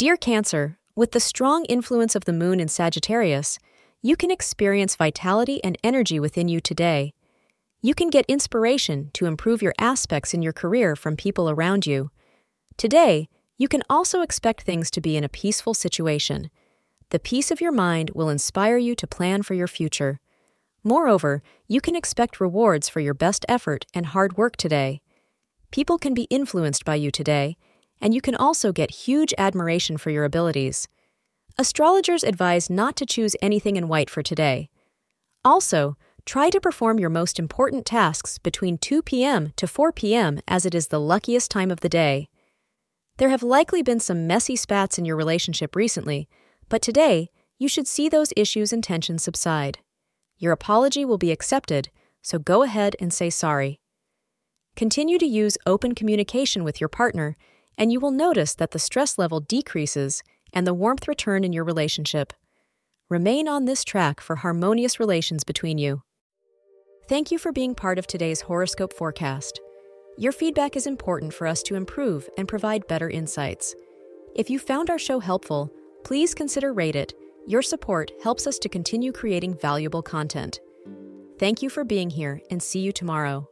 Dear Cancer, with the strong influence of the moon in Sagittarius, you can experience vitality and energy within you today. You can get inspiration to improve your aspects in your career from people around you. Today, you can also expect things to be in a peaceful situation. The peace of your mind will inspire you to plan for your future. Moreover, you can expect rewards for your best effort and hard work today. People can be influenced by you today, and you can also get huge admiration for your abilities. Astrologers advise not to choose anything in white for today. Also, try to perform your most important tasks between 2 p.m. to 4 p.m. as it is the luckiest time of the day. There have likely been some messy spats in your relationship recently, but today you should see those issues and tensions subside. Your apology will be accepted, so go ahead and say sorry. Continue to use open communication with your partner, and you will notice that the stress level decreases and the warmth return in your relationship. Remain on this track for harmonious relations between you. Thank you for being part of today's horoscope forecast. Your feedback is important for us to improve and provide better insights. If you found our show helpful, please consider rate it your support helps us to continue creating valuable content. Thank you for being here and see you tomorrow.